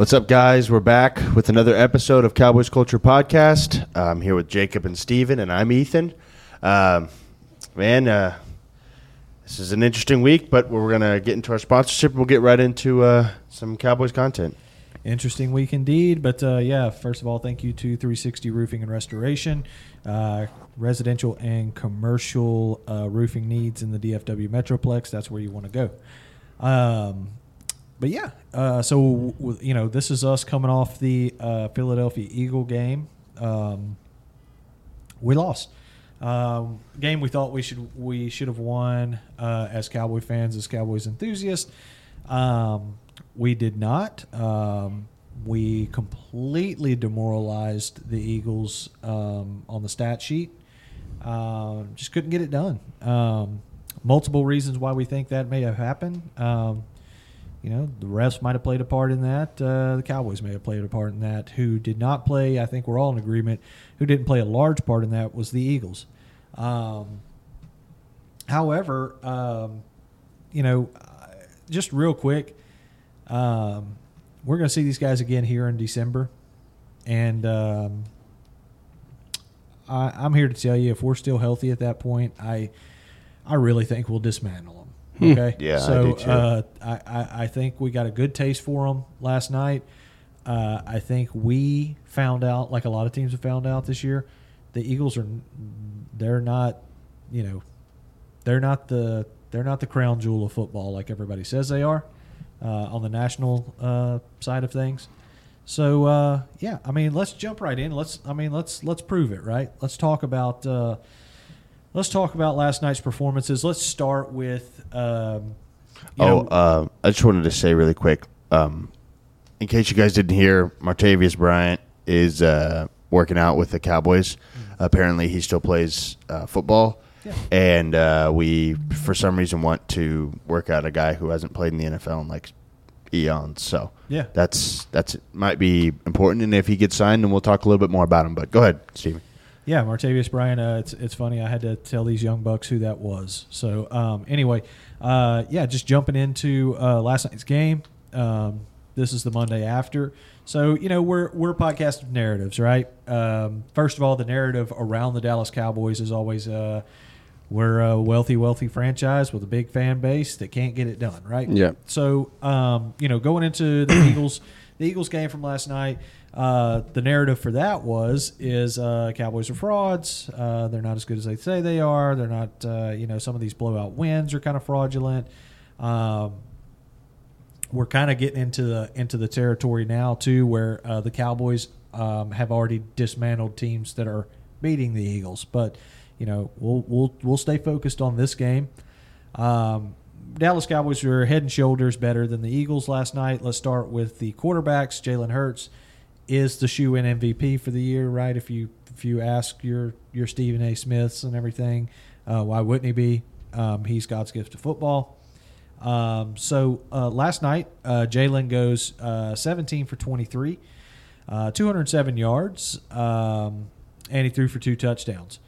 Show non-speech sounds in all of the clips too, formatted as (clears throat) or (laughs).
What's up, guys? We're back with another episode of Cowboys Culture Podcast. I'm here with Jacob and Steven, and I'm Ethan. Um, man, uh, this is an interesting week, but we're going to get into our sponsorship we'll get right into uh, some Cowboys content. Interesting week indeed. But uh, yeah, first of all, thank you to 360 Roofing and Restoration. Uh, residential and commercial uh, roofing needs in the DFW Metroplex. That's where you want to go. Um, but yeah, uh, so you know, this is us coming off the uh, Philadelphia Eagle game. Um, we lost. Um, game we thought we should we should have won uh, as Cowboy fans, as Cowboys enthusiasts. Um, we did not. Um, we completely demoralized the Eagles um, on the stat sheet. Um, just couldn't get it done. Multiple reasons why we think that may have happened. Um, you know, the refs might have played a part in that. Uh, the Cowboys may have played a part in that. Who did not play, I think we're all in agreement, who didn't play a large part in that was the Eagles. Um, however, um, you know, uh, just real quick, um, we're going to see these guys again here in December. And um, I, I'm here to tell you if we're still healthy at that point, I, I really think we'll dismantle them. Okay. Yeah, I So do too. Uh, I, I, I think we got a good taste for them last night. Uh, I think we found out, like a lot of teams have found out this year, the Eagles are they're not, you know, they're not the they're not the crown jewel of football like everybody says they are uh, on the national uh, side of things. So uh, yeah, I mean, let's jump right in. Let's I mean, let's let's prove it, right? Let's talk about uh, let's talk about last night's performances. Let's start with um, oh, uh, I just wanted to say really quick, um, in case you guys didn't hear, Martavis Bryant is uh, working out with the Cowboys. Apparently, he still plays uh, football, Yeah. and uh, we, for some reason, want to work out a guy who hasn't played in the NFL in like eons. So Yeah. that's that's might be important. And if he gets signed, then we'll talk a little bit more about him. But go ahead, Steven. Yeah, Martavis Bryant. Uh, it's it's funny. I had to tell these young bucks who that was. So um, anyway, uh, yeah, just jumping into uh, last night's game. Um, this is the Monday after. So you know we're we're a podcast of narratives, right? Um, first of all, the narrative around the Dallas Cowboys is always uh, we're a wealthy, wealthy franchise with a big fan base that can't get it done, right? Yeah. So, um, you know, going into the (coughs) Eagles, the Eagles game from last night, uh, the narrative for that was is uh, Cowboys are frauds. Uh, they're not as good as they say they are. They're not. Uh, you know, some of these blowout wins are kind of fraudulent. Um, we're kind of getting into the into the territory now too, where uh, the Cowboys um, have already dismantled teams that are beating the Eagles. But you know, we'll we'll we'll stay focused on this game. Um, Dallas Cowboys were head and shoulders better than the Eagles last night. Let's start with the quarterbacks. Jalen Hurts is the shoe in MVP for the year, right? If you if you ask your your Stephen A. Smiths and everything, uh, why wouldn't he be? Um, he's God's gift to football. Um, so uh, last night, uh, Jalen goes uh, 17 for 23, uh, 207 yards, um, and he threw for two touchdowns.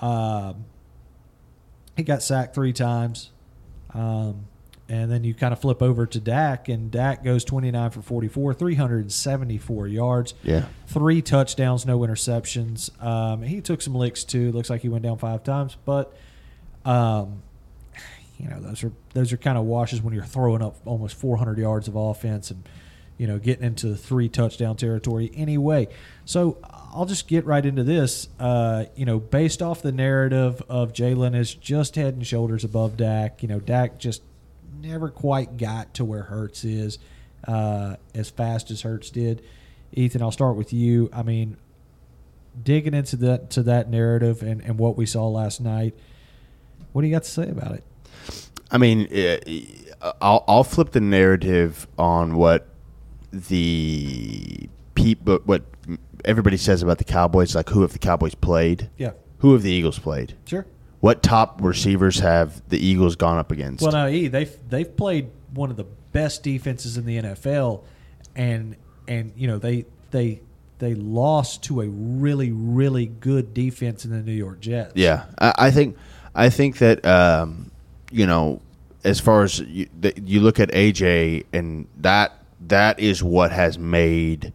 Um, he got sacked three times. Um, and then you kind of flip over to Dak, and Dak goes 29 for 44, 374 yards, Yeah. three touchdowns, no interceptions. Um, he took some licks too. Looks like he went down five times, but um, you know those are those are kind of washes when you're throwing up almost 400 yards of offense and you know getting into the three touchdown territory anyway. So I'll just get right into this. Uh, you know, based off the narrative of Jalen is just head and shoulders above Dak. You know, Dak just never quite got to where Hurts is uh, as fast as Hurts did. Ethan, I'll start with you. I mean, digging into that to that narrative and, and what we saw last night. What do you got to say about it? I mean, eh, I'll, I'll flip the narrative on what the people, what everybody says about the Cowboys. Like, who have the Cowboys played? Yeah, Who have the Eagles played? sure. What top receivers have the Eagles gone up against? Well, now E they've they've played one of the best defenses in the NFL, and and you know they they they lost to a really really good defense in the New York Jets. Yeah, I, I think I think that um, you know, as far as you, that you look at AJ and that that is what has made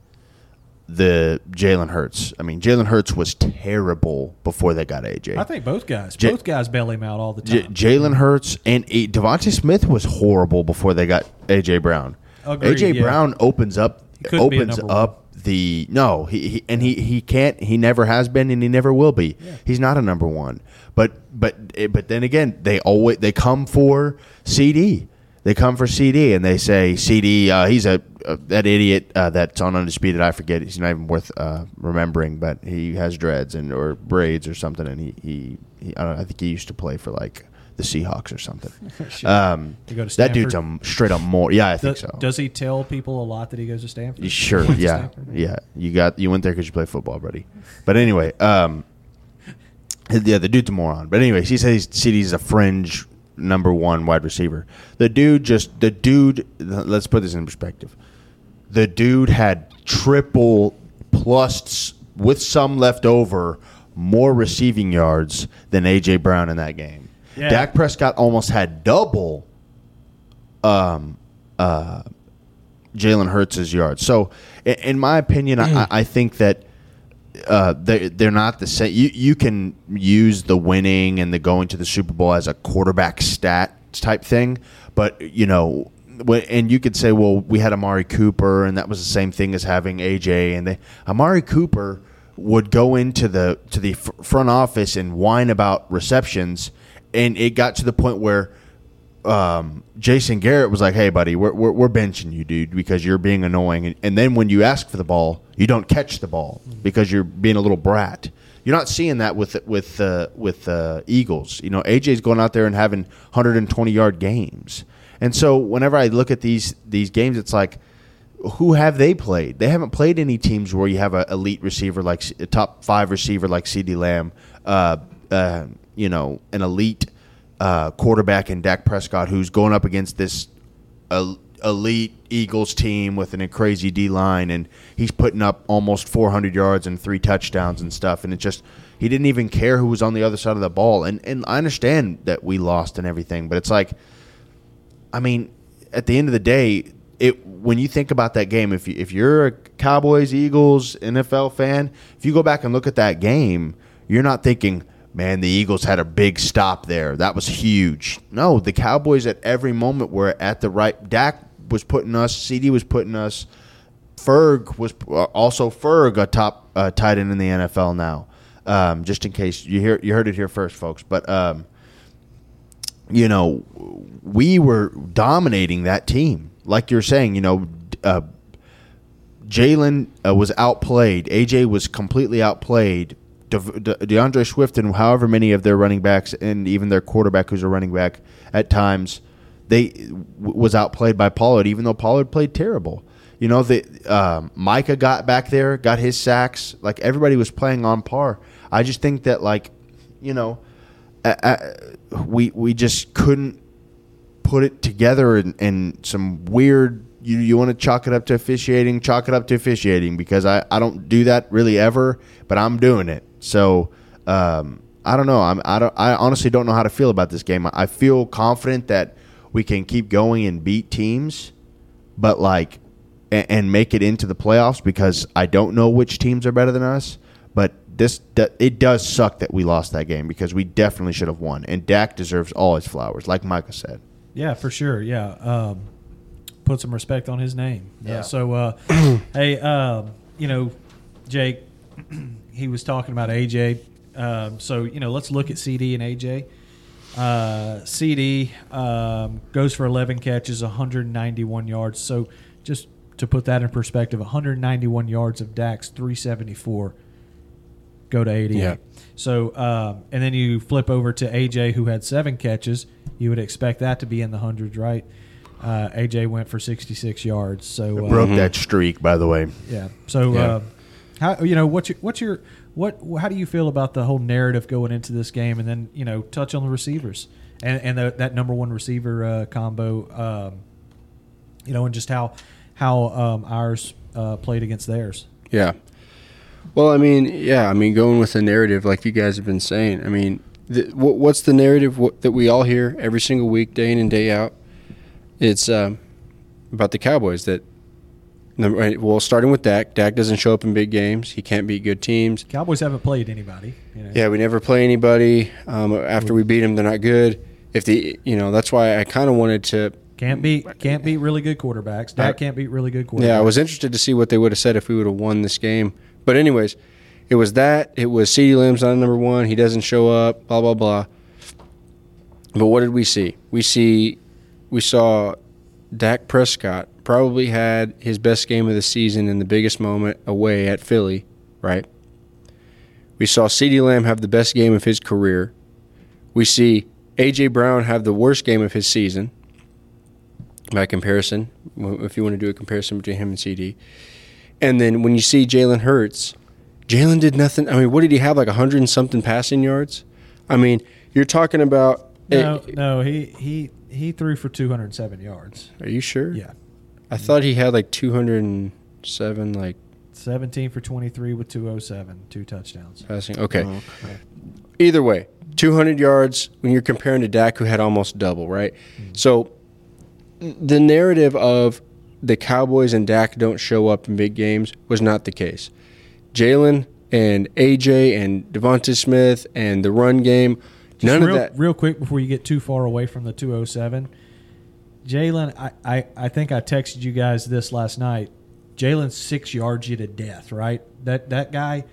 the Jalen Hurts. I mean, Jalen Hurts was terrible before they got AJ. I think both guys, J- both guys bail him out all the J- time. Jalen Hurts and e- DeVonta Smith was horrible before they got AJ Brown. Agreed, AJ yeah. Brown opens up couldn't be a opens number one. up the no he, he and he he can't he never has been and he never will be. He's not a number one. But but eh, but then again they always they come for CD. They come for CD and they say CD. Uh, he's a uh, that idiot uh, that's on undisputed. I forget. He's not even worth uh, remembering. But he has dreads and or braids or something. And he he, he I don't. know, I think he used to play for like the Seahawks or something. (laughs) Sure. Um, go to that dude's a straight up more. Yeah, I think Does, so. does he tell people a lot that he goes to Stanford? Sure. Yeah. Stanford? Yeah. You got you went there because you play football, buddy. But anyway, um, (laughs) yeah, the dude's a moron. But anyway, he says CD's a fringe number one wide receiver. The dude just the dude. Let's put this in perspective. The dude had triple plus with some left over more receiving yards than AJ Brown in that game. Yeah. Dak Prescott almost had double um, uh, Jalen Hurts' yards. So, in, in my opinion, I, I think that uh, they they're not the same. You you can use the winning and the going to the Super Bowl as a quarterback stat type thing, but you know. And you could say, well, we had Amari Cooper, and that was the same thing as having AJ. And they, Amari Cooper would go into the to the fr- front office and whine about receptions, and it got to the point where um, Jason Garrett was like, "Hey, buddy, we're, we're, we're benching you, dude, because you're being annoying." And, and then when you ask for the ball, you don't catch the ball because you're being a little brat. You're not seeing that with with uh, with uh, Eagles. You know, AJ's going out there and having 120 yard games. And so whenever I look at these these games, it's like, who have they played? They haven't played any teams where you have an elite receiver like a top five receiver like C.D. Lamb, uh, uh, you know, an elite uh, quarterback in Dak Prescott who's going up against this el- elite Eagles team with an, a crazy D line, and he's putting up almost 400 yards and three touchdowns and stuff. And it just he didn't even care who was on the other side of the ball. And and I understand that we lost and everything, but it's like, I mean, at the end of the day, it when you think about that game, if you, if you're a Cowboys, Eagles, NFL fan, if you go back and look at that game, you're not thinking, man, the Eagles had a big stop there. That was huge. No, the Cowboys at every moment were at the right. Dak was putting us. CD was putting us. Ferg was uh, also Ferg a top uh, tight end in the NFL now. Um, just in case you hear you heard it here first, folks. But um, you know, we were dominating that team. Like you're saying, you know, uh, Jalen uh, was outplayed. AJ was completely outplayed. De- De- D'Andre Swift and however many of their running backs and even their quarterback, who's a running back at times, they w- was outplayed by Pollard. Even though Pollard played terrible, you know, the um, Micah got back there, got his sacks. Like everybody was playing on par. I just think that, like, you know, uh, uh, we we just couldn't put it together in, in some weird you, you want to chalk it up to officiating chalk it up to officiating because I, I don't do that really ever but i'm doing it. So um, i don't know I'm, I, don't, I honestly don't know how to feel about this game. I feel confident that we can keep going and beat teams but like and, and make it into the playoffs because i don't know which teams are better than us but this it does suck that we lost that game because we definitely should have won and Dak deserves all his flowers like Micah said Yeah, for sure. Yeah. Um, put some respect on his name. Yeah. so, uh, (coughs) hey, um, you know, Jake, (clears throat) he was talking about AJ. Um, so, you know, let's look at CD and AJ. Uh, CD um, goes for 11 catches, 191 yards. So, just to put that in perspective, 191 yards of Dak's 374 go to 88. Yeah. So, um, and then you flip over to AJ, who had seven catches. You would expect that to be in the hundreds, right? Uh, AJ went for 66 yards. So, uh, broke that streak by the way yeah. So, Yeah. Uh, how you know what's your what's your what how do you feel about the whole narrative going into this game, and then you know touch on the receivers and and the, that number one receiver uh, combo, um, you know, and just how how um, ours uh, played against theirs. Yeah. Well, I mean, yeah, I mean, going with the narrative, like you guys have been saying. I mean, the, what, what's the narrative what, that we all hear every single week, day in and day out? It's um, about the Cowboys that right, well, starting with Dak. Dak doesn't show up in big games. He can't beat good teams. Cowboys haven't played anybody. You know. Yeah, we never play anybody. Um, after we beat them, they're not good. If the you know that's why I kind of wanted to. Can't beat can't beat really good quarterbacks. Dak can't beat really good quarterbacks. Yeah, I was interested to see what they would have said if we would have won this game. But anyways, it was that. It was CD Lamb's not number one. He doesn't show up. Blah blah blah. But what did we see? We see, we saw, Dak Prescott probably had his best game of the season in the biggest moment away at Philly, right? We saw CD Lamb have the best game of his career. We see AJ Brown have the worst game of his season. By comparison, if you want to do a comparison between him and CD, and then when you see Jalen Hurts, Jalen did nothing. I mean, what did he have? Like a hundred and something passing yards. I mean, you're talking about. No, no, he he he threw for 207 yards. Are you sure? Yeah, I thought he had like 207 like 17 for 23 with 207, two touchdowns. passing. Okay. Oh, Either way, 200 yards when you're comparing to Dak, who had almost double, right? Mm-hmm. So the narrative of the Cowboys and Dak don't show up in big games was not the case. Jalen and AJ and Devonta Smith and the run game, none real, of that. Real quick before you get too far away from the 207, Jalen, I, I, I think I texted you guys this last night. Jalen six yards you to death, right? That that guy,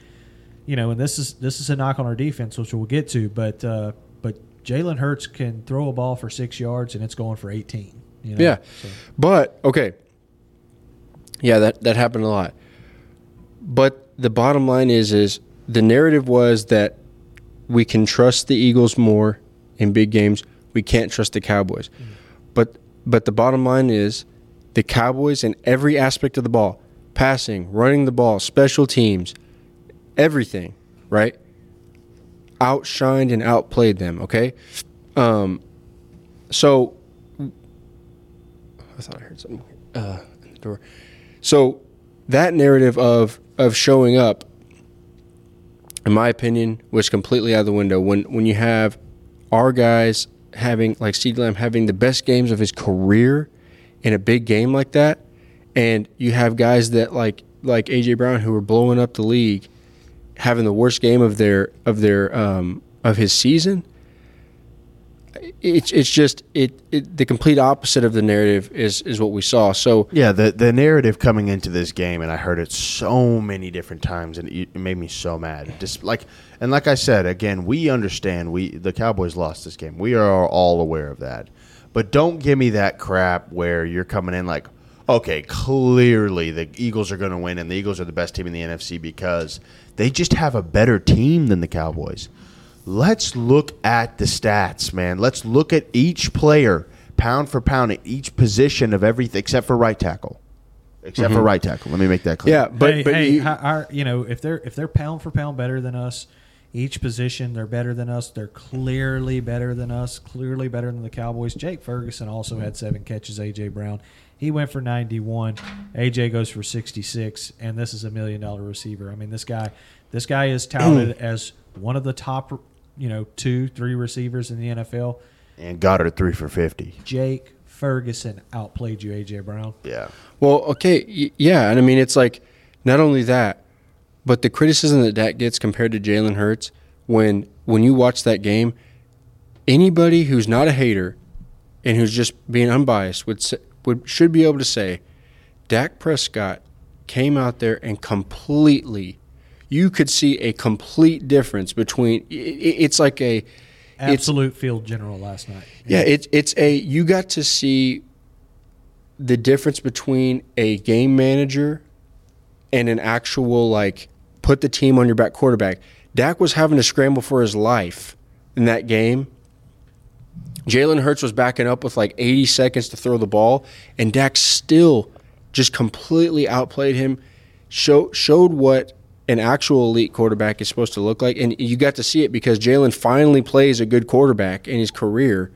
you know, and this is this is a knock on our defense, which we'll get to, but uh, but Jalen Hurts can throw a ball for six yards and it's going for 18. You know? Yeah. So, But okay, yeah, that that happened a lot. But the bottom line is, is the narrative was that we can trust the Eagles more in big games. We can't trust the Cowboys. But but the bottom line is, the Cowboys in every aspect of the ball, passing, running the ball, special teams, everything, right? Outshined and outplayed them. Okay, um, so I thought I heard something uh, in the door. So that narrative of of showing up, in my opinion, was completely out of the window. When when you have our guys having like CeeDee Lamb having the best games of his career in a big game like that, and you have guys that like like AJ Brown who are blowing up the league, having the worst game of their of their um, of his season it's it's just it, it the complete opposite of the narrative is is what we saw. So Yeah, the the narrative coming into this game, and I heard it so many different times, and it, it made me so mad. Just like and like I said again, we understand we the Cowboys lost this game. We are all aware of that, but don't give me that crap where you're coming in like, okay, clearly the Eagles are going to win, and the Eagles are the best team in the NFC because they just have a better team than the Cowboys. Let's look at the stats, man. Let's look at each player pound for pound at each position of everything except for right tackle. Except for mm-hmm. right tackle. Let me make that clear. yeah, but hey, but hey, you, our- you know, if they're if they're pound for pound better than us, each position they're better than us. They're clearly better than us. Clearly better than the Cowboys. Jake Ferguson also had seven catches. AJ Brown, he went for ninety one. AJ goes for sixty six, and this is a million dollar receiver. I mean, this guy, this guy is (clears throat) touted as one of the top, you know, two three receivers in the NFL. And Goedert three for fifty. Jake Ferguson outplayed you, AJ Brown. Yeah. well, okay, yeah, and I mean it's like not only that, but the criticism that Dak gets compared to Jalen Hurts when when you watch that game, anybody who's not a hater and who's just being unbiased would say, would should be able to say, Dak Prescott came out there and completely. You could see a complete difference between. It's like a Absolute field general last night. Yeah, it's it's a you got to see the difference between a game manager and an actual like put the team on your back quarterback. Dak was having to scramble for his life in that game. Jalen Hurts was backing up with like 80 seconds to throw the ball, and Dak still just completely outplayed him. Show, showed what an actual elite quarterback is supposed to look like, and you got to see it because Jalen finally plays a good quarterback in his career,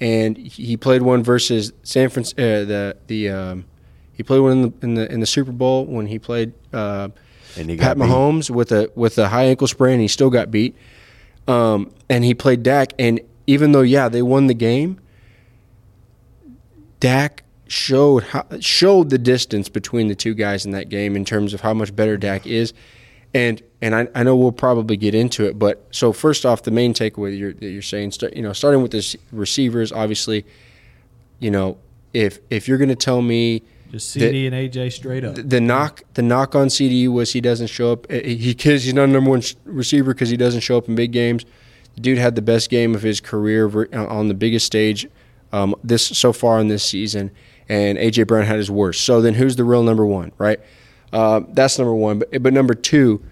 and he played one versus San Francisco. Uh, the the um, he played one in the, in the in the Super Bowl when he played uh, he Pat got beat. Mahomes with a with a high ankle sprain, and he still got beat. Um, and he played Dak, and even though yeah they won the game, Dak showed how, showed the distance between the two guys in that game in terms of how much better Dak is. And and I, I know we'll probably get into it, but so first off, the main takeaway you're, that you're saying, start, you know, starting with the receivers, obviously, you know, if if you're going to tell me just CD and AJ straight up. the, the knock the knock on CD was he doesn't show up, eh, he because he's not a number one receiver because he doesn't show up in big games. The dude had the best game of his career on the biggest stage um, this so far in this season, and AJ Brown had his worst. So then, who's the real number one, right? Uh, that's number one. But but number two,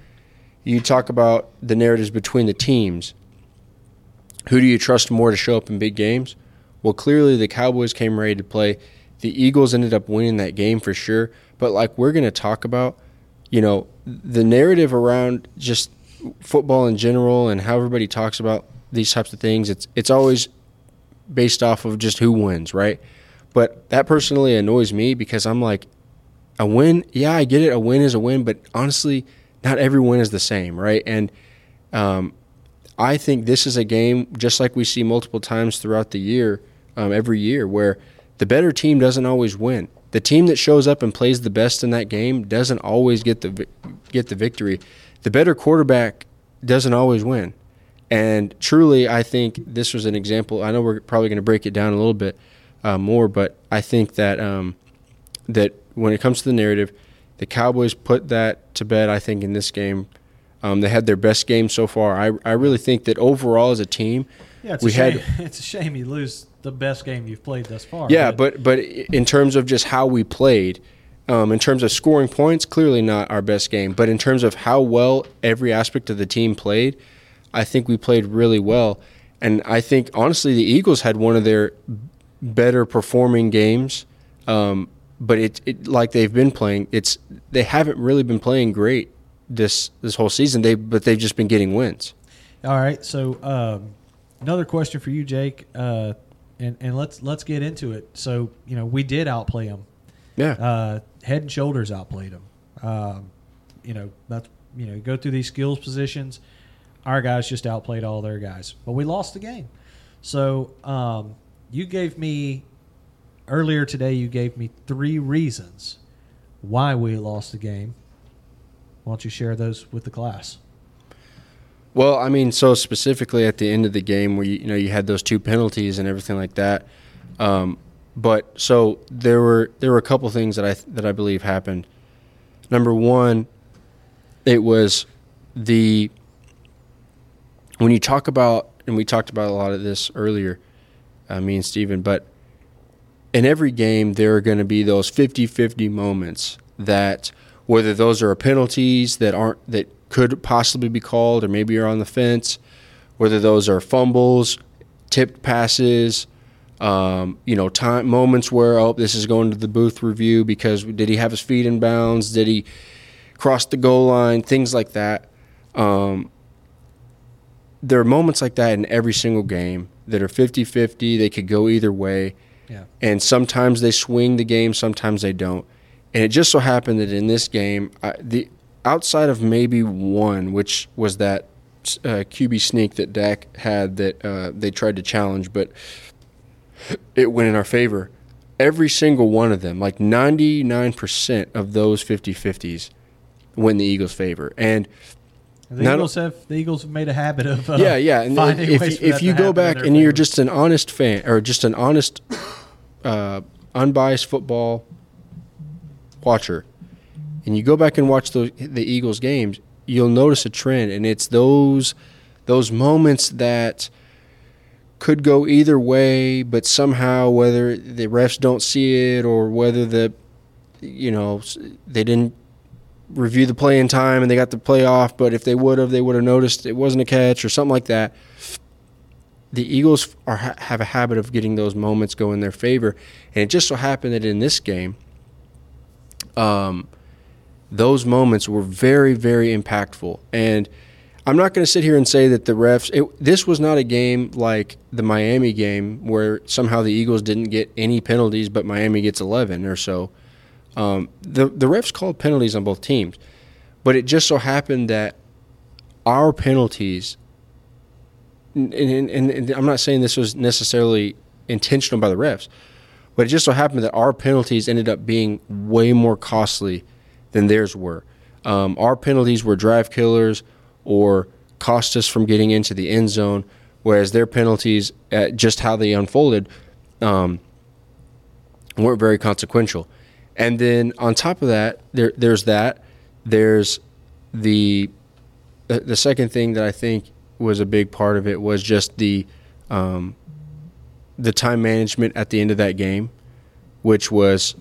you talk about the narratives between the teams. Who do you trust more to show up in big games? Well, clearly the Cowboys came ready to play. The Eagles ended up winning that game for sure. But like we're going to talk about, you know, the narrative around just football in general and how everybody talks about these types of things, it's it's always based off of just who wins, right? But that personally annoys me because I'm like, a win, yeah, I get it. A win is a win, but honestly, not every win is the same, right? And um, I think this is a game just like we see multiple times throughout the year, um, every year, where the better team doesn't always win. The team that shows up and plays the best in that game doesn't always get the get the victory. The better quarterback doesn't always win. And truly, I think this was an example. I know we're probably going to break it down a little bit uh, more, but I think that um, that when it comes to the narrative, the Cowboys put that to bed. I think in this game, um, they had their best game so far. I I really think that overall as a team, Yeah, it's we a shame. had- (laughs) it's a shame you lose the best game you've played thus far. yeah, but but in terms of just how we played, um, in terms of scoring points, clearly not our best game. But in terms of how well every aspect of the team played, I think we played really well. And I think honestly, the Eagles had one of their better performing games. Um, but it, it like they've been playing, it's they haven't really been playing great this this whole season. They but they've just been getting wins. All right. So um, another question for you, Jake, uh, and and let's let's get into it. So you know we did outplay them. Yeah. Uh, head and shoulders outplayed them. Um, you know that's you know go through these skills positions. Our guys just outplayed all their guys, but we lost the game. So um, you gave me earlier today. You gave me three reasons why we lost the game. Why don't you share those with the class? Well, I mean, so specifically at the end of the game where you, you know you had those two penalties and everything like that. Um, but so there were there were a couple things that I that I believe happened. Number one, it was the when you talk about and we talked about a lot of this earlier, uh, me and Steven, but in every game there are going to be those 50-50 moments that whether those are penalties that aren't that could possibly be called or maybe you're on the fence whether those are fumbles tipped passes um, you know time moments where oh this is going to the booth review because did he have his feet in bounds? Did he cross the goal line? Things like that. Um, there are moments like that in every single game that are 50-50 they could go either way Yeah. and sometimes they swing the game, sometimes they don't. And it just so happened that in this game, I, the outside of maybe one, which was that uh, QB sneak that Dak had that uh, they tried to challenge, but it went in our favor. Every single one of them, like 99% of those 50 50s, went in the Eagles' favor. And The Not- Eagles have the Eagles have made a habit of uh, yeah, yeah. And finding if, ways for if you go back and you're just an honest fan or just an honest, uh, unbiased football watcher, and you go back and watch the the Eagles games, you'll notice a trend, and it's those those moments that could go either way, but somehow whether the refs don't see it or whether the you know they didn't review the play in time and they got the play off, but if they would have, they would have noticed it wasn't a catch or something like that. The Eagles are have a habit of getting those moments go in their favor, and it just so happened that in this game, um, those moments were very, very impactful. And I'm not going to sit here and say that the refs. It, this was not a game like the Miami game where somehow the Eagles didn't get any penalties, but Miami gets 11 or so. Um, the the refs called penalties on both teams, but it just so happened that our penalties, and, and, and, and I'm not saying this was necessarily intentional by the refs, But it just so happened that our penalties ended up being way more costly than theirs were. Um, our penalties were drive killers or cost us from getting into the end zone, whereas their penalties, at just how they unfolded, um, weren't very consequential. And then on top of that, there there's that. There's the the, second thing that I think was a big part of it was just the um, the time management at the end of that game, which was,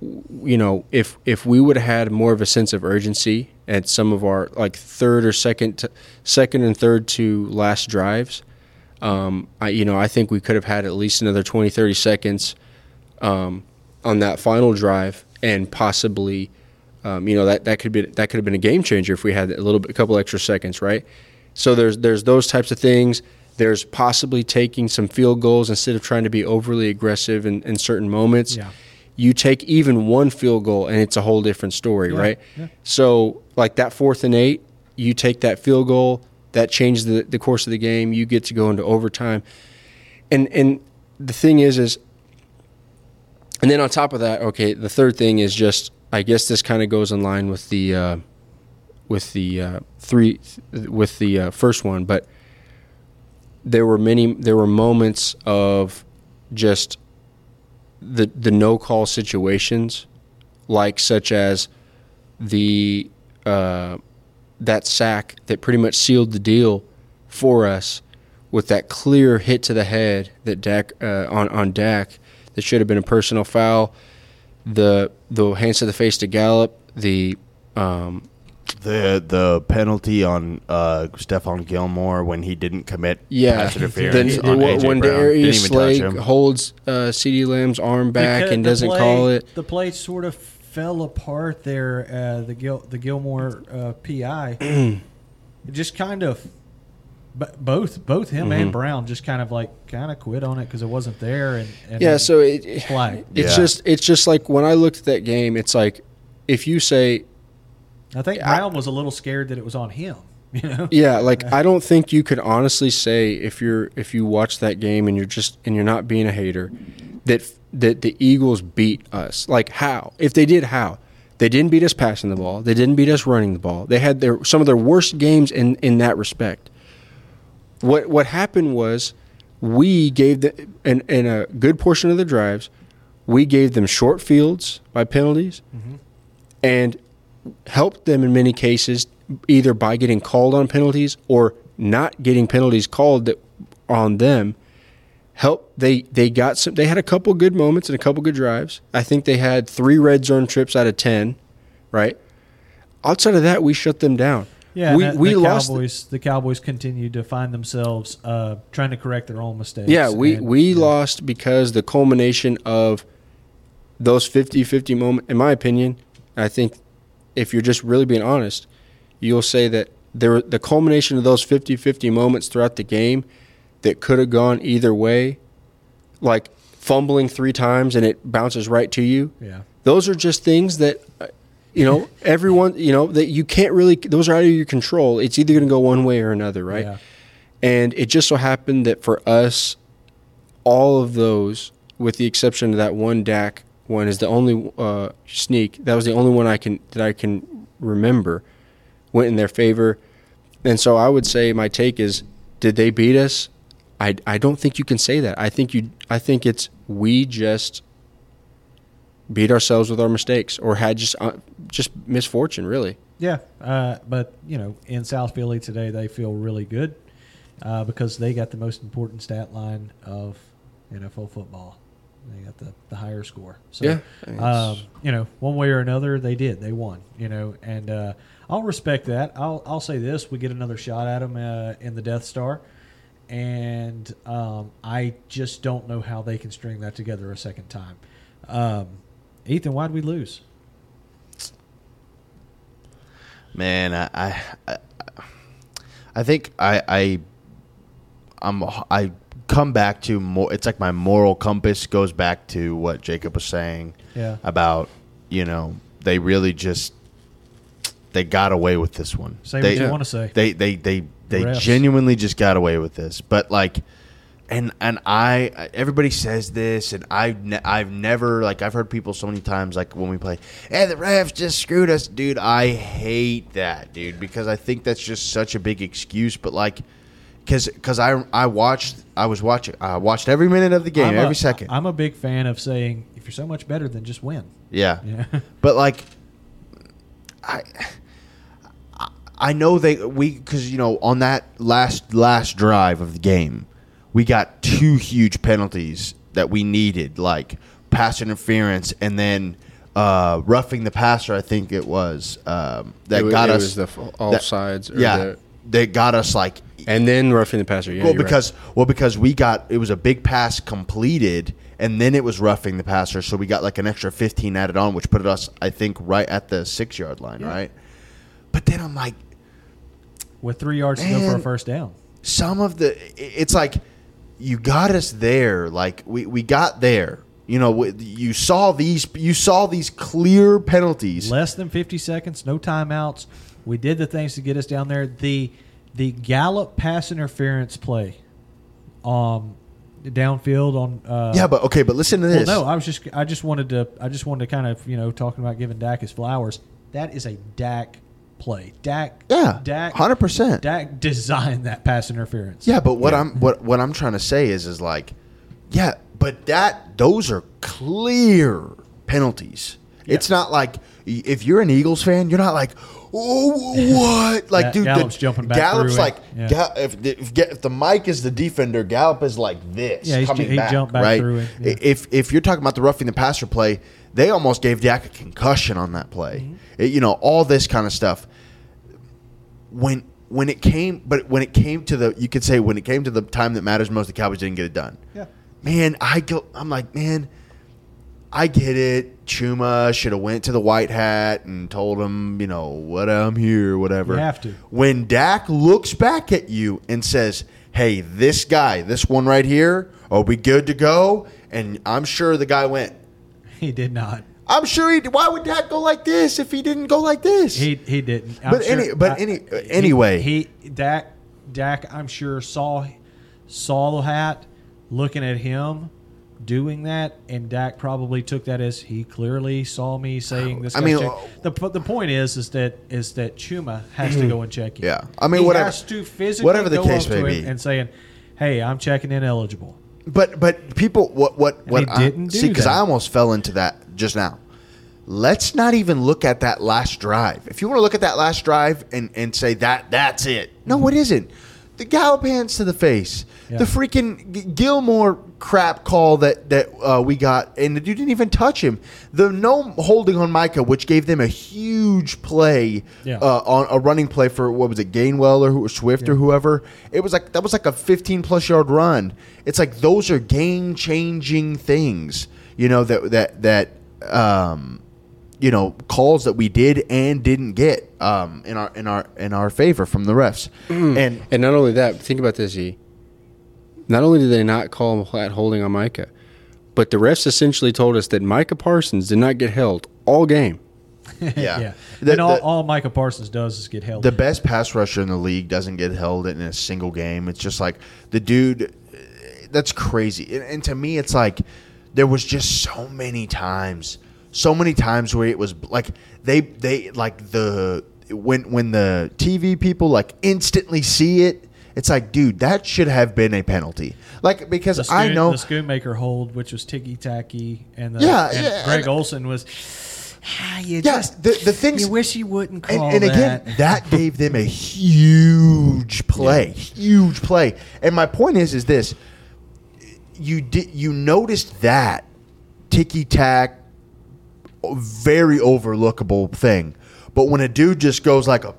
you know, if if we would have had more of a sense of urgency at some of our like third or second to, second and third to last drives, um, I you know I think we could have had at least another 20, 30 seconds um, on that final drive and possibly. Um, you know that that could be that could have been a game changer if we had a little bit, a couple extra seconds, right? So there's there's those types of things. There's possibly taking some field goals instead of trying to be overly aggressive in, in certain moments. Yeah. You take even one field goal and it's a whole different story, Yeah, right? yeah. So like that fourth and eight, you take that field goal, that changes the, the course of the game. You get to go into overtime. And and the thing is is and then on top of that, okay, the third thing is just I guess this kind of goes in line with the uh, with the uh, three with the uh, first one, but there were many there were moments of just the the no call situations, like such as the uh, that sack that pretty much sealed the deal for us with that clear hit to the head that Dak uh, on on Dak that should have been a personal foul. The the hands to the face to Gallup. The um, The the penalty on uh, Stephon Gilmore when he didn't commit yeah, pass then interference the- on when AJ Brown. Didn't Darius even touch him. holds uh, C.D. Lamb's arm back Because and the doesn't play- call it. The play sort of fell apart there. Uh, the Gil, the Gilmore uh, PI, (clears throat) it just kind of, b- both both him Mm-hmm. and Brown just kind of like kind of quit on it because it wasn't there. And, and Yeah, so it, it- it's Yeah. just it's just like when I looked at that game, it's like if you say I think I- was a little scared that it was on him. (laughs) You know, Yeah, like I don't think you could honestly say if you're if you watch that game and you're just and you're not being a hater that that the Eagles beat us. Like how? If they did, how? They didn't beat us passing the ball. They didn't beat us running the ball. They had their some of their worst games in in that respect. What what happened was we gave the in, in a good portion of the drives, we gave them short fields by penalties, mm-hmm. and helped them in many cases either by getting called on penalties or not getting penalties called that on them. Help they they got some. They had a couple good moments and a couple good drives. I think they had three red zone trips out of ten, right? Outside of that, we shut them down. Yeah. we the, we the lost. Cowboys. The Cowboys continued to find themselves uh, trying to correct their own mistakes. Yeah, we, and- we yeah. lost because the culmination of those 50-50 moments, in my opinion, I think if you're just really being honest, you'll say that there the culmination of those 50-50 moments throughout the game that could have gone either way, like fumbling three times and it bounces right to you. Yeah. Those are just things that uh, you know everyone you know that you can't really those are out of your control. It's either going to go one way or another, right? Yeah. And it just so happened that for us, all of those, with the exception of that one Dak one, is the only uh, sneak. That was the only one I can that I can remember went in their favor. And so I would say my take is, did they beat us? I, I don't think you can say that. I think you I think it's we just beat ourselves with our mistakes or had just uh, just misfortune really. Yeah, uh, but you know, in South Philly today, they feel really good uh, because they got the most important stat line of NFL football. They got the, the higher score. So, Yeah, I mean, it's- um, you know, one way or another, they did. They won. You know, and uh, I'll respect that. I'll I'll say this: we get another shot at them uh, in the Death Star, and um, I just don't know how they can string that together a second time. Um, Ethan, why'd we lose? Man, I, I, I, think I, I, I'm, I come back to more. It's like my moral compass goes back to what Jacob was saying Yeah. about, you know, they really just, they got away with this one. Say they, what you want to say. They, they, they, they Refs. genuinely just got away with this. But like, and and I everybody says this, and I've ne- I've never like I've heard people so many times like when we play, hey the refs just screwed us, dude. I hate that, dude, because I think that's just such a big excuse. But like, because because I I watched I was watching I watched every minute of the game, a- every second. I'm a big fan of saying if you're so much better, then just win. yeah. Yeah. (laughs) But like, I, I- I know they we because you know on that last last drive of the game, we got two huge penalties that we needed, like pass interference and then uh, roughing the passer. I think it was um, that It wa- got it us was the f- that- offsides or yeah, the- that got us like and then roughing the passer. Yeah, well, you're right. because well, because we got it was a big pass completed, and then it was roughing the passer, so we got like an extra fifteen added on, which put us, I think, right at the six yard line, right? But then I'm like, With three yards to go for a first down. some of the, it's like you got us there, like we we got there. You know, you saw these, you saw these clear penalties. Less than 50 seconds, no timeouts. We did the things to get us down there. The the Gallup pass interference play, um, downfield on. Uh, yeah, but okay, but listen to well, this. no, I was just I just wanted to I just wanted to kind of you know talking about giving Dak his flowers. That is a Dak play. Dak. Yeah, Dak. 100%. Dak designed that pass interference. Yeah, but what I'm what what I'm trying to say is is like, yeah, but that those are clear penalties. It's not like if you're an Eagles fan, you're not like, oh (laughs) what? Like, Ga- dude, Gallup's the, jumping back Gallup's like, Yeah. Ga- if, the, if if the Mike is the defender, Gallup is like this, Yeah, he's ju- he back, jumped back right? through it, yeah. If if you're talking about the roughing the passer play, they almost gave Dak a concussion on that play. Mm-hmm. It- you know, all this kind of stuff when when it came but when it came to the you could say when it came to the time that matters most the cowboys didn't get it done Yeah. man i go i'm like man i get it chuma should have went to the white hat and told him you know what i'm here whatever You have to. when dak looks back at you and says hey this guy this one right here are we good to go and i'm sure the guy went (laughs) He did not. i'm sure he why would dak go like this if he didn't go like this He he didn't. I'm But any- but any- anyway. he, Dak Dak I'm sure saw saw the hat looking at him doing that, and Dak probably took that as he clearly saw me saying this. I mean, check- uh, the the point is is that is that Chuma has to go and check in. Yeah. I mean, he whatever- has to physically whatever the go case may be. and saying, "Hey, I'm checking in eligible." But but people what what what I, didn't do see because. I almost fell into that just now. Let's not even look at that last drive. If you want to look at that last drive and and say that that's it, no, it isn't. The Gallup hands to the face, Yeah. the freaking G- Gilmore crap call that that uh, we got, and the dude didn't even touch him. The no holding on Micah, which gave them a huge play Yeah. uh, on a running play for what was it, Gainwell or who, Swift or whoever. It was like that was like a 15 plus yard run. It's like those are game changing things, you know that that that um, you know calls that we did and didn't get um, in our in our in our favor from the refs. And And not only that, think about this, E. Not only did they not call him flat holding on Micah, but the refs essentially told us that Micah Parsons did not get held all game. (laughs) yeah, yeah. The- and all, the- all Micah Parsons does is get held. the best pass rusher in the league doesn't get held in a single game. It's just like the dude. That's crazy. And, and to me, it's like there was just so many times, so many times where it was like they they like the when when the TV people like instantly see it. It's like, dude, that should have been a penalty. Like because I know the Schoonmaker hold, which was ticky tacky, and the, Yeah, and yeah, Greg and- Olsen was. Ah, you Yeah, just the- the things- you wish you wouldn't call and again, that. that gave them a huge (laughs) play, huge play. And my point is, is this: you did you noticed that ticky tack, very overlookable thing, but when a dude just goes like a,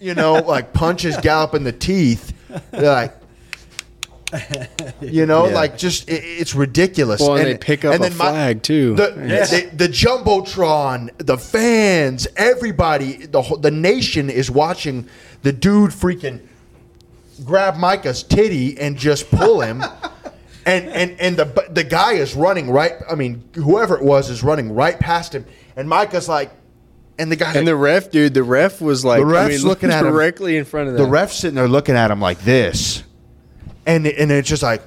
you know, (laughs) like punches Gallup in the teeth, they're like. You know, Yeah. like just it, it's ridiculous. Well, and they pick up a flag, too. The, Yes. the, the jumbotron, the fans, everybody, the whole, the nation is watching the dude freaking grab Micah's titty and just pull him. (laughs) and and and the the guy is running right. I mean, whoever it was is running right past him, and Micah's like, and the guy And the ref, dude, the ref was like, The ref's I mean, looking at him. directly in front of them. the them. ref's sitting there looking at him like this, and and it's just like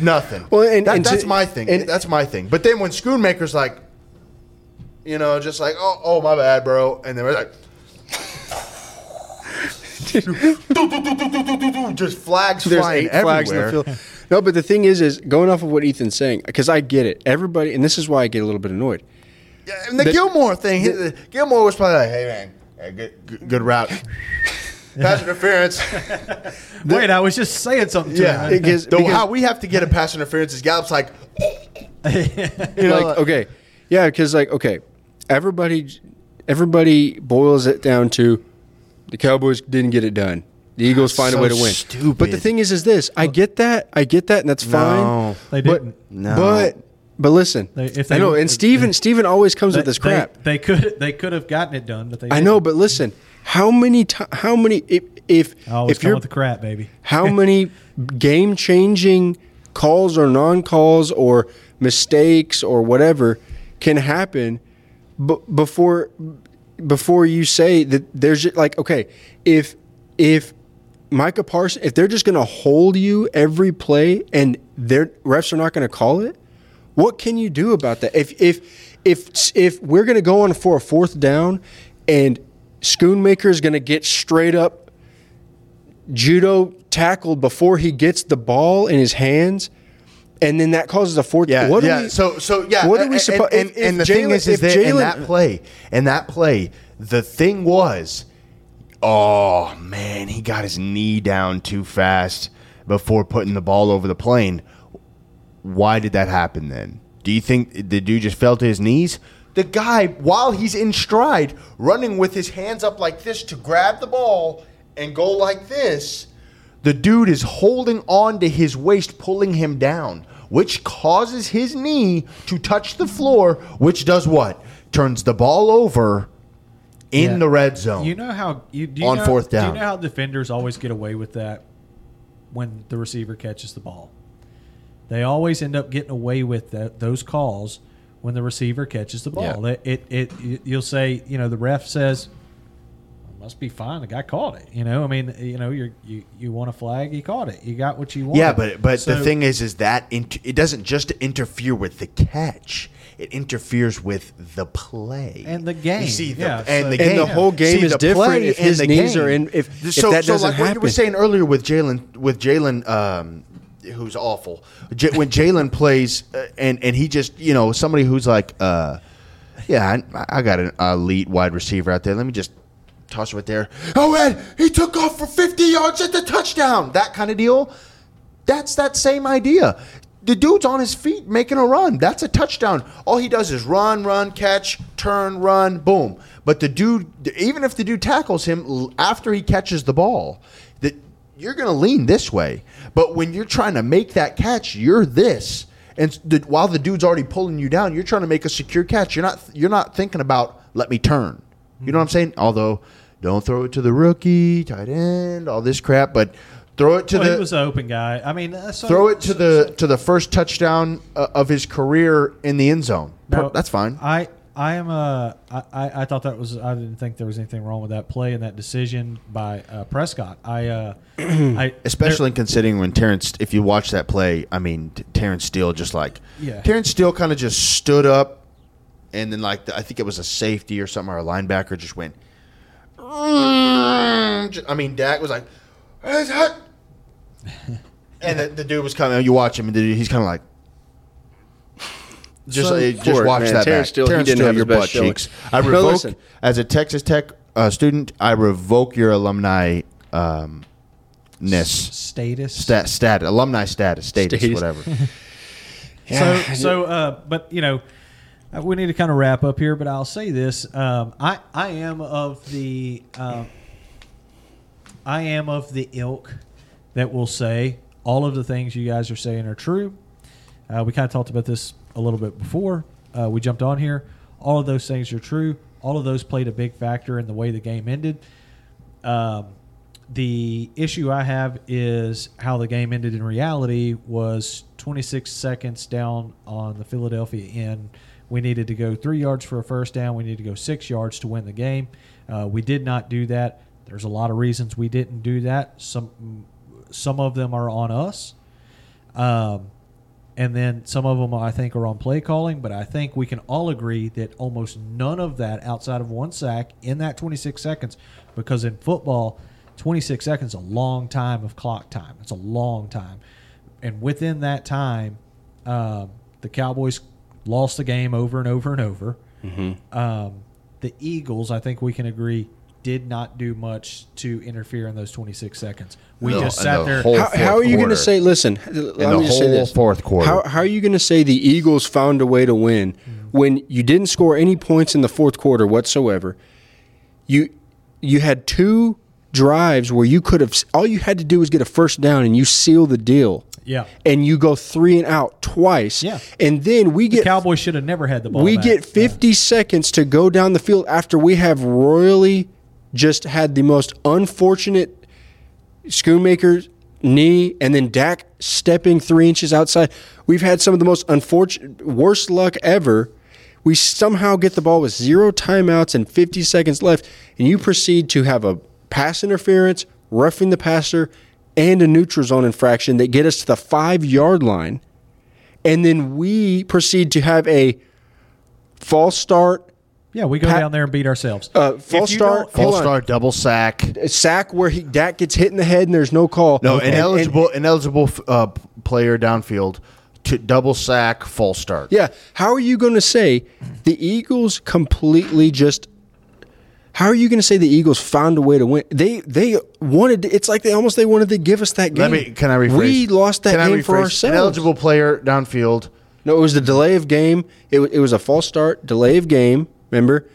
nothing. Well, and- That- and that's to- my thing. and- that's my thing. But then when Schoonmaker's like, you know, just like, oh, oh, my bad, bro, and then we're like. (laughs) just flags There's flying eight everywhere. flags in the field. No, but the thing is, is going off of what Ethan's saying, because I get it. Everybody, and this is why I get a little bit annoyed. Yeah, and the, The- Gilmore thing, he- Gilmore was probably like, "Hey man, hey, good, good, good route, (laughs) pass interference." (laughs) Wait, I was just saying something to Yeah, him. Because- Though because- how we have to get a pass interference is Gallup's like, (laughs) you know, like okay yeah because like okay everybody everybody boils it down to the cowboys didn't get it done the eagles find So a way to win stupid. but the thing is is this i get that i get that and that's fine No. They didn't. No. but but listen They- if i they know would- and steven steven always comes They- with this crap They, could they could have gotten it done, but they i didn't. know but listen how many ti how many if if, I always if you're with the crap, baby. how (laughs) many game changing calls or non calls or mistakes or whatever can happen b- before before you say that there's like okay if if Micah Parsons if they're just going to hold you every play and their refs are not going to call it what can you do about that if if if if we're going to go on for a fourth down and Schoonmaker is going to get straight up judo tackled before he gets the ball in his hands, and then that causes a fourth. yeah, what yeah. Are we, so, so yeah. what are we suppo- And, if- and, and the if thing is, is that in that play, in that play, the thing was, oh man, he got his knee down too fast before putting the ball over the plane. Why did that happen then? Do you think the dude just fell to his knees? The guy, while he's in stride, running with his hands up like this to grab the ball and go like this, the dude is holding on to his waist, pulling him down, which causes his knee to touch the floor, which does what? Turns the ball over in Yeah. the red zone. You know how you do you On know, fourth Do down. you know how defenders always get away with that when the receiver catches the ball? They always end up getting away with that, those calls when the receiver catches the ball. Yeah. It, it, it you'll say you know the ref says must be fine. The guy caught it. You know, I mean, you know, you're, you you want a flag, he caught it. You got what you want. Yeah, but but the thing is, is that int- it doesn't just interfere with the catch; it interferes with the play And the game, You see, the, yeah, and so- the And the whole game See, is the different play if his knees game. are in- if- if that so doesn't like what you were saying earlier with Jalen, with Jalen, um, who's awful. J- when Jalen plays, uh, and and he just you know somebody who's like, uh, yeah, I, I got an elite wide receiver out there. Let me just toss it right there. Oh, Ed, he took off for 50 yards at the touchdown. That kind of deal. That's that same idea. The dude's on his feet making a run. That's a touchdown. All he does is run, run, catch, turn, run, boom. But the dude, even if the dude tackles him after he catches the ball, you're going to lean this way. But when you're trying to make that catch, you're this. And the, while the dude's already pulling you down, you're trying to make a secure catch. You're not you're not thinking about let me turn. You know what I'm saying? Although don't throw it to the rookie, tight end, all this crap, but throw it to Well, the he was an open guy. I mean, uh, so, throw it to so- the to the first touchdown uh, of his career in the end zone. Per- No, That's fine. I I am uh, I, I thought that was I didn't think there was anything wrong with that play and that decision by uh, Prescott. I uh, (clears throat) I Especially considering when Terence, if you watch that play, I mean, Terence Steele just like, Yeah. Terence Steele kind of just stood up, and then like the, I think it was a safety or something or a linebacker just went. (clears throat) I mean, Dak was like, "Is (laughs) that?" and the, the dude was coming. You watch him, and the dude- he's kind of like. Just, So- uh, just watch man, that Terence back. Steele, he Terence didn't Steele, have your butt showing. cheeks. I (laughs) revoke listen. as a Texas Tech uh, student. I revoke your alumni um, ness status. stat stat alumni status status, Status. whatever. (laughs) (laughs) So so uh, but you know. uh, We need to kind of wrap up here, but I'll say this: um, I I am of the um, I am of the ilk that will say all of the things you guys are saying are true. Uh, we kind of talked about this a little bit before uh, we jumped on here. All of those things are true. All of those played a big factor in the way the game ended. Um, the issue I have is how the game ended in reality was 26 seconds down on the Philadelphia end. We needed to go three yards for a first down. We needed to go six yards to win the game. Uh, we did not do that. There's a lot of reasons we didn't do that. Some some of them are on us. Um, and then some of them I think are on play calling, but I think we can all agree that almost none of that outside of one sack in that 26 seconds, because in football, 26 seconds is a long time of clock time. It's a long time, and within that time, um, the Cowboys lost the game over and over and over. Um, the Eagles, I think we can agree, did not do much to interfere in those 26 seconds. We No, just sat the there. How, how are you going to say? Listen, let the me just say whole this. fourth quarter. How, how are you going to say the Eagles found a way to win mm-hmm. when you didn't score any points in the fourth quarter whatsoever? You you had two drives where you could have all you had to do was get a first down and you seal the deal. Yeah. And you go three and out twice. Yeah. And then we The get Cowboys should have never had the ball. we back. get 50 seconds to go down the field after we have royally just had the most unfortunate Schoonmaker knee and then Dak stepping three inches outside. We've had some of the most unfortunate, worst luck ever. We somehow get the ball with zero timeouts and 50 seconds left, and you proceed to have a pass interference, roughing the passer, and a neutral zone infraction that get us to the five yard line. And then we proceed to have a false start, Yeah, we go Pat- down there and beat ourselves. uh, If false start, don't- Full start, double sack. sack where he Dak gets hit in the head and there's no call. No, And- and- ineligible, ineligible uh, player downfield to double sack, full start. yeah, how are you going to say the Eagles completely just? How are you going to say the Eagles found a way to win? They they wanted. It's like they almost they wanted to give us that game. Let me. Can I rephrase? We lost that Can game for rephrase? ourselves. Ineligible player downfield. No, it was the delay of game. It, it was a false start, delay of game. Remember,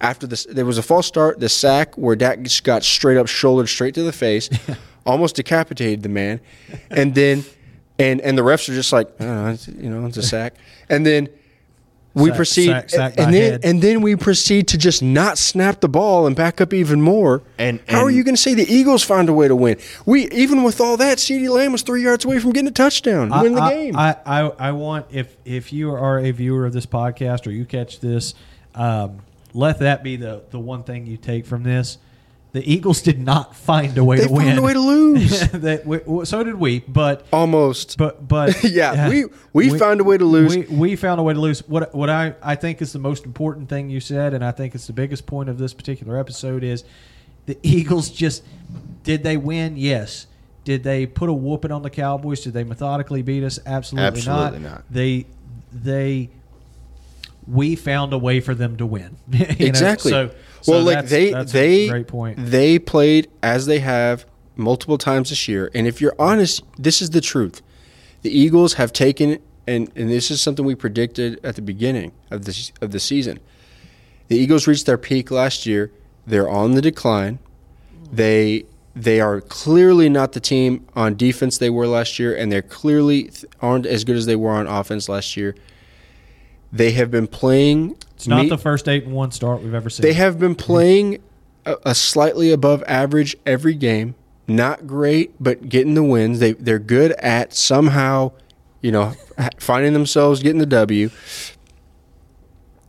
after this, there was a false start, the sack where Dak just got straight up, shouldered straight to the face, (laughs) almost decapitated the man, and then, and and the refs are just like, oh, it's, you know, it's a sack, and then. We Sack- proceed, sack- sack and then head. and then we proceed to just not snap the ball and back up even more. And- how are you going to say the Eagles find a way to win? We even with all that, CeeDee Lamb was three yards away from getting a touchdown, to win the I, game. I, I, I want if if you are a viewer of this podcast or you catch this, um, let that be the the one thing you take from this. The Eagles did not find a way they to win. found a way to (laughs) lose. That we- so did we, but Almost. but but (laughs) Yeah, we- we found a way to lose. We, we found a way to lose. What what I I think is the most important thing you said, and I think it's the biggest point of this particular episode is the Eagles just did they win? Yes. Did they put a whooping on the Cowboys? Did they methodically beat us? Absolutely, Absolutely not. not. They they we found a way for them to win. (laughs) Know? exactly. So, so well, like they they great point. they played as they have multiple times this year, and if you're honest, this is the truth. The Eagles have taken, and and this is something we predicted at the beginning of the of the season. The Eagles reached their peak last year. They're on the decline. They they are clearly not the team on defense they were last year, and they're clearly th- aren't as good as they were on offense last year. They have been playing. It's not me- the first eight and one start we've ever seen. they have been playing a, a slightly above average every game. Not great, but getting the wins. They they're good at somehow, you know, (laughs) finding themselves getting the W.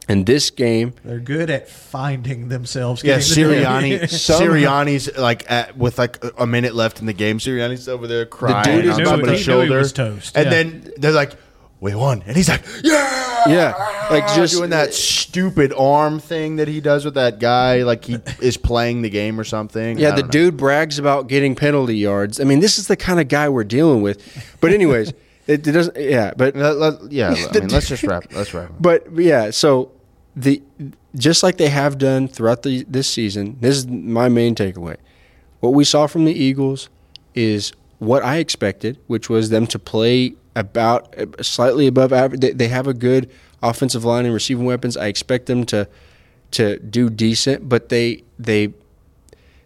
And this game, They're good at finding themselves. Yeah, Sirianni. (laughs) (laughs) Sirianni's like at, with like a- a minute left in the game. Sirianni's over there crying dude is on Knew- top of he his knew he shoulder, was toast, and yeah. then they're like, "We won," and he's like, "Yeah, Yeah, like just- doing that stupid arm thing that he does with that guy, like he (laughs) is playing the game or something." yeah, the know. dude brags about getting penalty yards. I mean, this is the kind of guy we're dealing with. But anyways, (laughs) it, it doesn't. Yeah, but Let- let- yeah, I (laughs) mean, let's just wrap. Let's wrap. But yeah, so the just like they have done throughout the this season, this is my main takeaway. What we saw from the Eagles is what I expected, which was them to play about slightly above average. They, they have a good offensive line and receiving weapons. I expect them to to do decent, but they they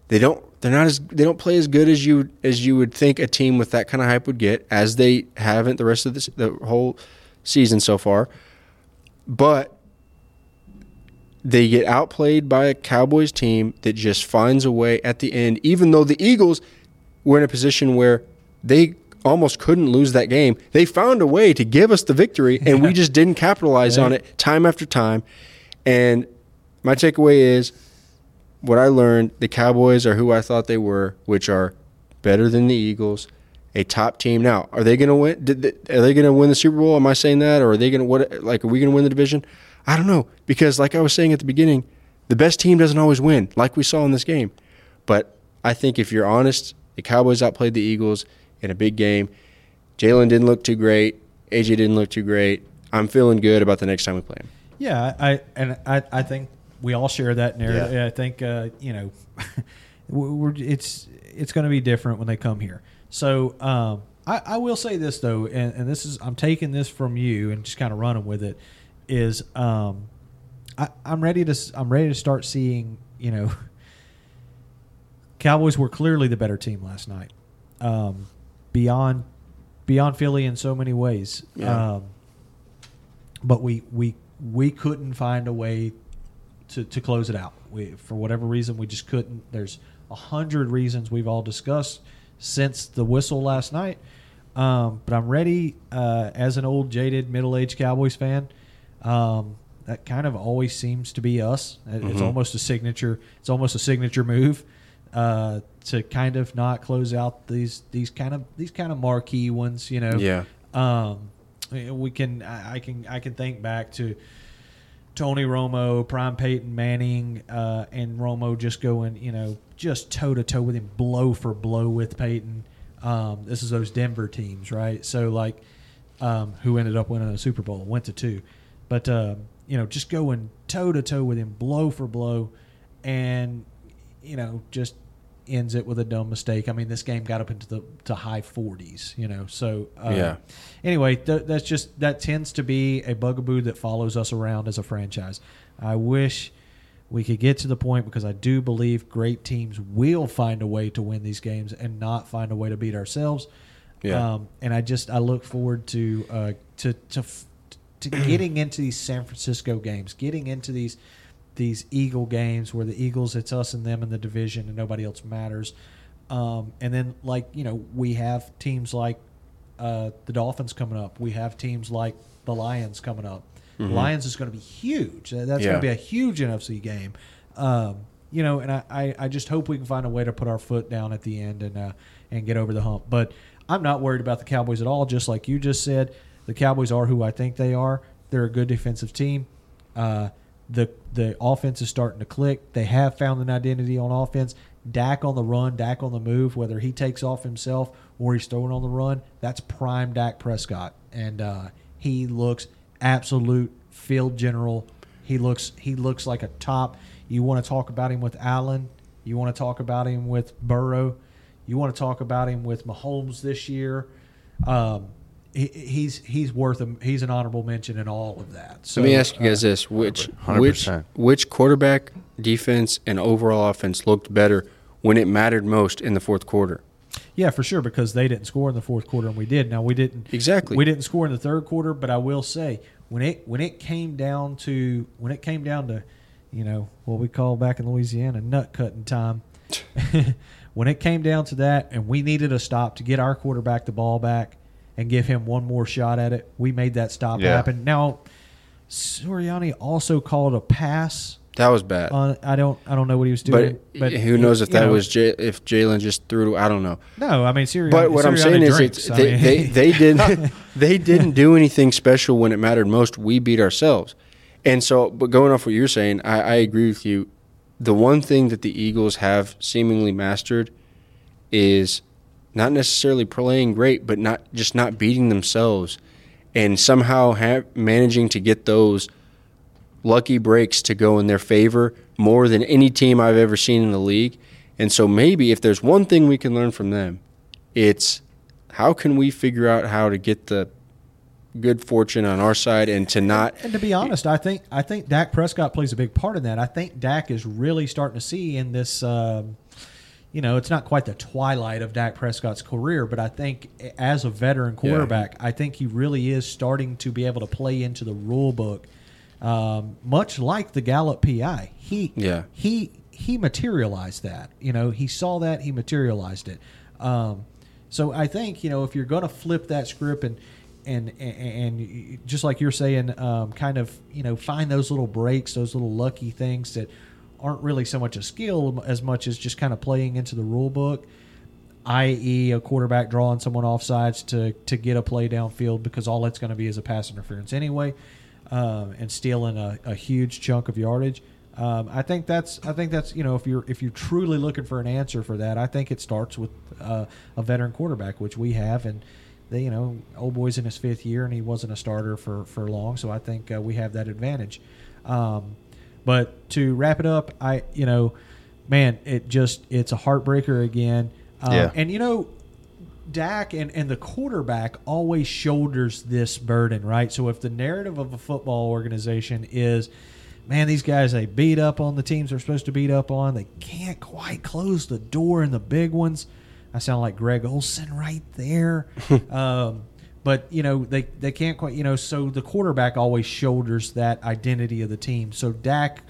they don't they're not as they don't play as good as you as you would think a team with that kind of hype would get, as they haven't the rest of this, the whole season so far. But they get outplayed by a Cowboys team that just finds a way at the end, even though the Eagles were in a position where they almost couldn't lose that game. They found a way to give us the victory, and we just didn't capitalize on it time after time. And my takeaway is what I learned the Cowboys are who I thought they were, which are better than the Eagles. a top team. Now, are they going to win? Did they, are they going to win the Super Bowl? Am I saying that, or are they going to what? Like, are we going to win the division? I don't know because, like I was saying at the beginning, the best team doesn't always win, like we saw in this game. But I think if you're honest, the Cowboys outplayed the Eagles in a big game. Jalen didn't look too great. AJ didn't look too great. I'm feeling good about the next time we play him. Yeah, I and I, I think we all share that narrative. Yeah. I think uh, you know, (laughs) we're it's it's going to be different when they come here. So um, I, I will say this though, and, and this is I'm taking this from you and just kind of running with it. Is um, I, I'm ready to s- I'm ready to start seeing you know. (laughs) Cowboys were clearly the better team last night, um, beyond beyond Philly in so many ways. Yeah. Um, but we we we couldn't find a way to, to close it out. We for whatever reason we just couldn't. There's a hundred reasons we've all discussed since the whistle last night. Um, but I'm ready uh, as an old jaded middle aged Cowboys fan. Um, that kind of always seems to be us. It- It's Mhm. almost a signature. It's almost a signature move uh, to kind of not close out these these kind of these kind of marquee ones. You know, Yeah. um, we can I I can I can think back to Tony Romo, Prime Peyton Manning, uh, and Romo just going you know just toe to toe with him, blow for blow with Peyton. Um, this is those Denver teams, right? So like, um, who ended up winning a Super Bowl, went to two, but um, you know just going toe to toe with him, blow for blow, and you know just ends it with a dumb mistake. I mean, this game got up into the to high 40s, you know. So uh, Yeah. Anyway, th- that's just that tends to be a bugaboo that follows us around as a franchise. I wish we could get to the point because I do believe great teams will find a way to win these games and not find a way to beat ourselves. Yeah. Um, and I just I look forward to uh, to to f- to getting into these San Francisco games, getting into these these Eagle games where the Eagles it's us and them in the division and nobody else matters. Um, and then like you know we have teams like uh, the Dolphins coming up. We have teams like the Lions coming up. The Lions is going to be huge. That's going to be a huge NFC game. Um, you know, and I, I, I just hope we can find a way to put our foot down at the end and uh, and get over the hump. But I'm not worried about the Cowboys at all. Just like you just said, the Cowboys are who I think they are. They're a good defensive team. Uh, the the offense is starting to click. They have found an identity on offense. Dak on the run, Dak on the move, whether he takes off himself or he's throwing on the run, that's prime Dak Prescott, and uh, he looks absolute field general. He looks he looks like a top. You want to talk about him with Allen. You want to talk about him with Burrow. You want to talk about him with Mahomes this year. Um, he, he's he's worth a, he's an honorable mention in all of that. So Let me ask you guys uh, this: which 100%. which which quarterback, defense, and overall offense looked better when it mattered most in the fourth quarter? Yeah, for sure, because they didn't score in the fourth quarter and we did. Now we didn't Exactly. We didn't score in the third quarter, but I will say when it when it came down to when it came down to, you know, what we call back in Louisiana nut cutting time. (laughs) when it came down to that and we needed a stop to get our quarterback the ball back and give him one more shot at it, we made that stop Yeah. happen. Now Sirianni also called a pass That was bad. on I don't I don't know what he was doing, but, but, who knows if that know, was J- if Jalen just threw? I don't know. no. I mean, Sirianni. But what I'm Sirianni saying is, drinks. it's, they, they they didn't (laughs) they didn't do anything special when it mattered most. We beat ourselves, and so. But going off what you're saying, I, I agree with you. The one thing that the Eagles have seemingly mastered is not necessarily playing great, but not just not beating themselves, and somehow ha- managing to get those lucky breaks to go in their favor more than any team I've ever seen in the league. And so maybe if there's one thing we can learn from them, it's how can we figure out how to get the good fortune on our side and to not And to be honest, I think I think Dak Prescott plays a big part in that. I think Dak is really starting to see in this. Um, you know, it's not quite the twilight of Dak Prescott's career, but I think as a veteran quarterback, I think he really is starting to be able to play into the rule book, um, much like the Gallup PI. He Yeah. he he materialized that. You know, he saw that he materialized it. Um, so I think you know if you're going to flip that script and and and, and just like you're saying, um, kind of you know find those little breaks, those little lucky things that aren't really so much a skill as much as just kind of playing into the rule book. i.e., a quarterback drawing someone off sides to to get a play downfield because all that's going to be is a pass interference anyway, um, and stealing a, a huge chunk of yardage. Um, I think that's I think that's you know if you're if you're truly looking for an answer for that, I think it starts with uh, a veteran quarterback, which we have, and they, you know, old boy's in his fifth year and he wasn't a starter for for long, so I think uh, we have that advantage. Um, but to wrap it up, I you know, man, it just it's a heartbreaker again. Um, Yeah. And you know, Dak and, and the quarterback always shoulders this burden, right? So if the narrative of a football organization is, man, these guys they beat up on the teams they're supposed to beat up on, they can't quite close the door in the big ones. I sound like Greg Olsen right there. (laughs) um, but you know they they can't quite you know so the quarterback always shoulders that identity of the team. So Dak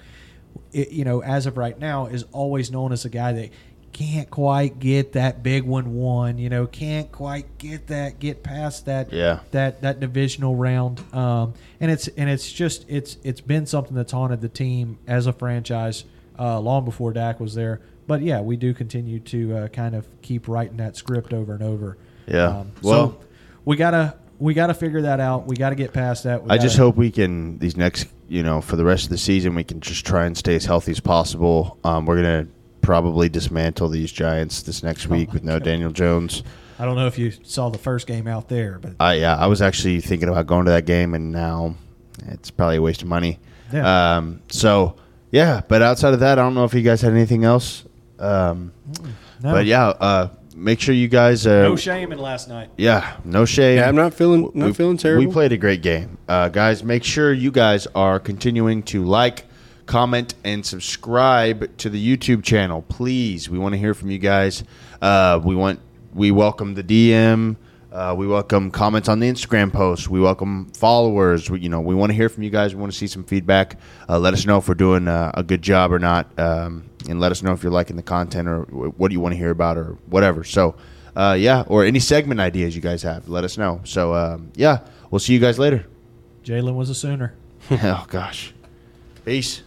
it, you know, as of right now, is always known as a guy that can't quite get that big one won. You know, can't quite get that get past that Yeah. that that divisional round. Um, and it's and it's just it's it's been something that's haunted the team as a franchise uh, long before Dak was there. But yeah, we do continue to uh, kind of keep writing that script over and over. Yeah. Um, Well- so we gotta we gotta figure that out. We got to get past that. We I just gotta- hope we can these next, you know, for the rest of the season, we can just try and stay as healthy as possible. Um, we're gonna probably dismantle these Giants this next week with no Daniel Jones. I don't know if you saw the first game out there, but I yeah, I was actually thinking about going to that game, and now it's probably a waste of money. Yeah. Um, so yeah, but outside of that, I don't know if you guys had anything else. Um, no, But yeah, uh, make sure you guys. Uh, no shame in last night. Yeah, no shame. Yeah, I'm not feeling not we, feeling terrible. We played a great game, uh, guys. Make sure you guys are continuing to like, comment, and subscribe to the YouTube channel, please. We want to hear from you guys. Uh, we want we welcome the DM. Uh, we welcome comments on the Instagram post. We welcome followers. We, you know, we want to hear from you guys. We want to see some feedback. Uh, let us know if we're doing uh, a good job or not, um, and let us know if you're liking the content or wh- what do you want to hear about or whatever. So, uh, yeah, or any segment ideas you guys have, let us know. So, um, yeah, we'll see you guys later. Jalen was a Sooner. (laughs) oh gosh, peace.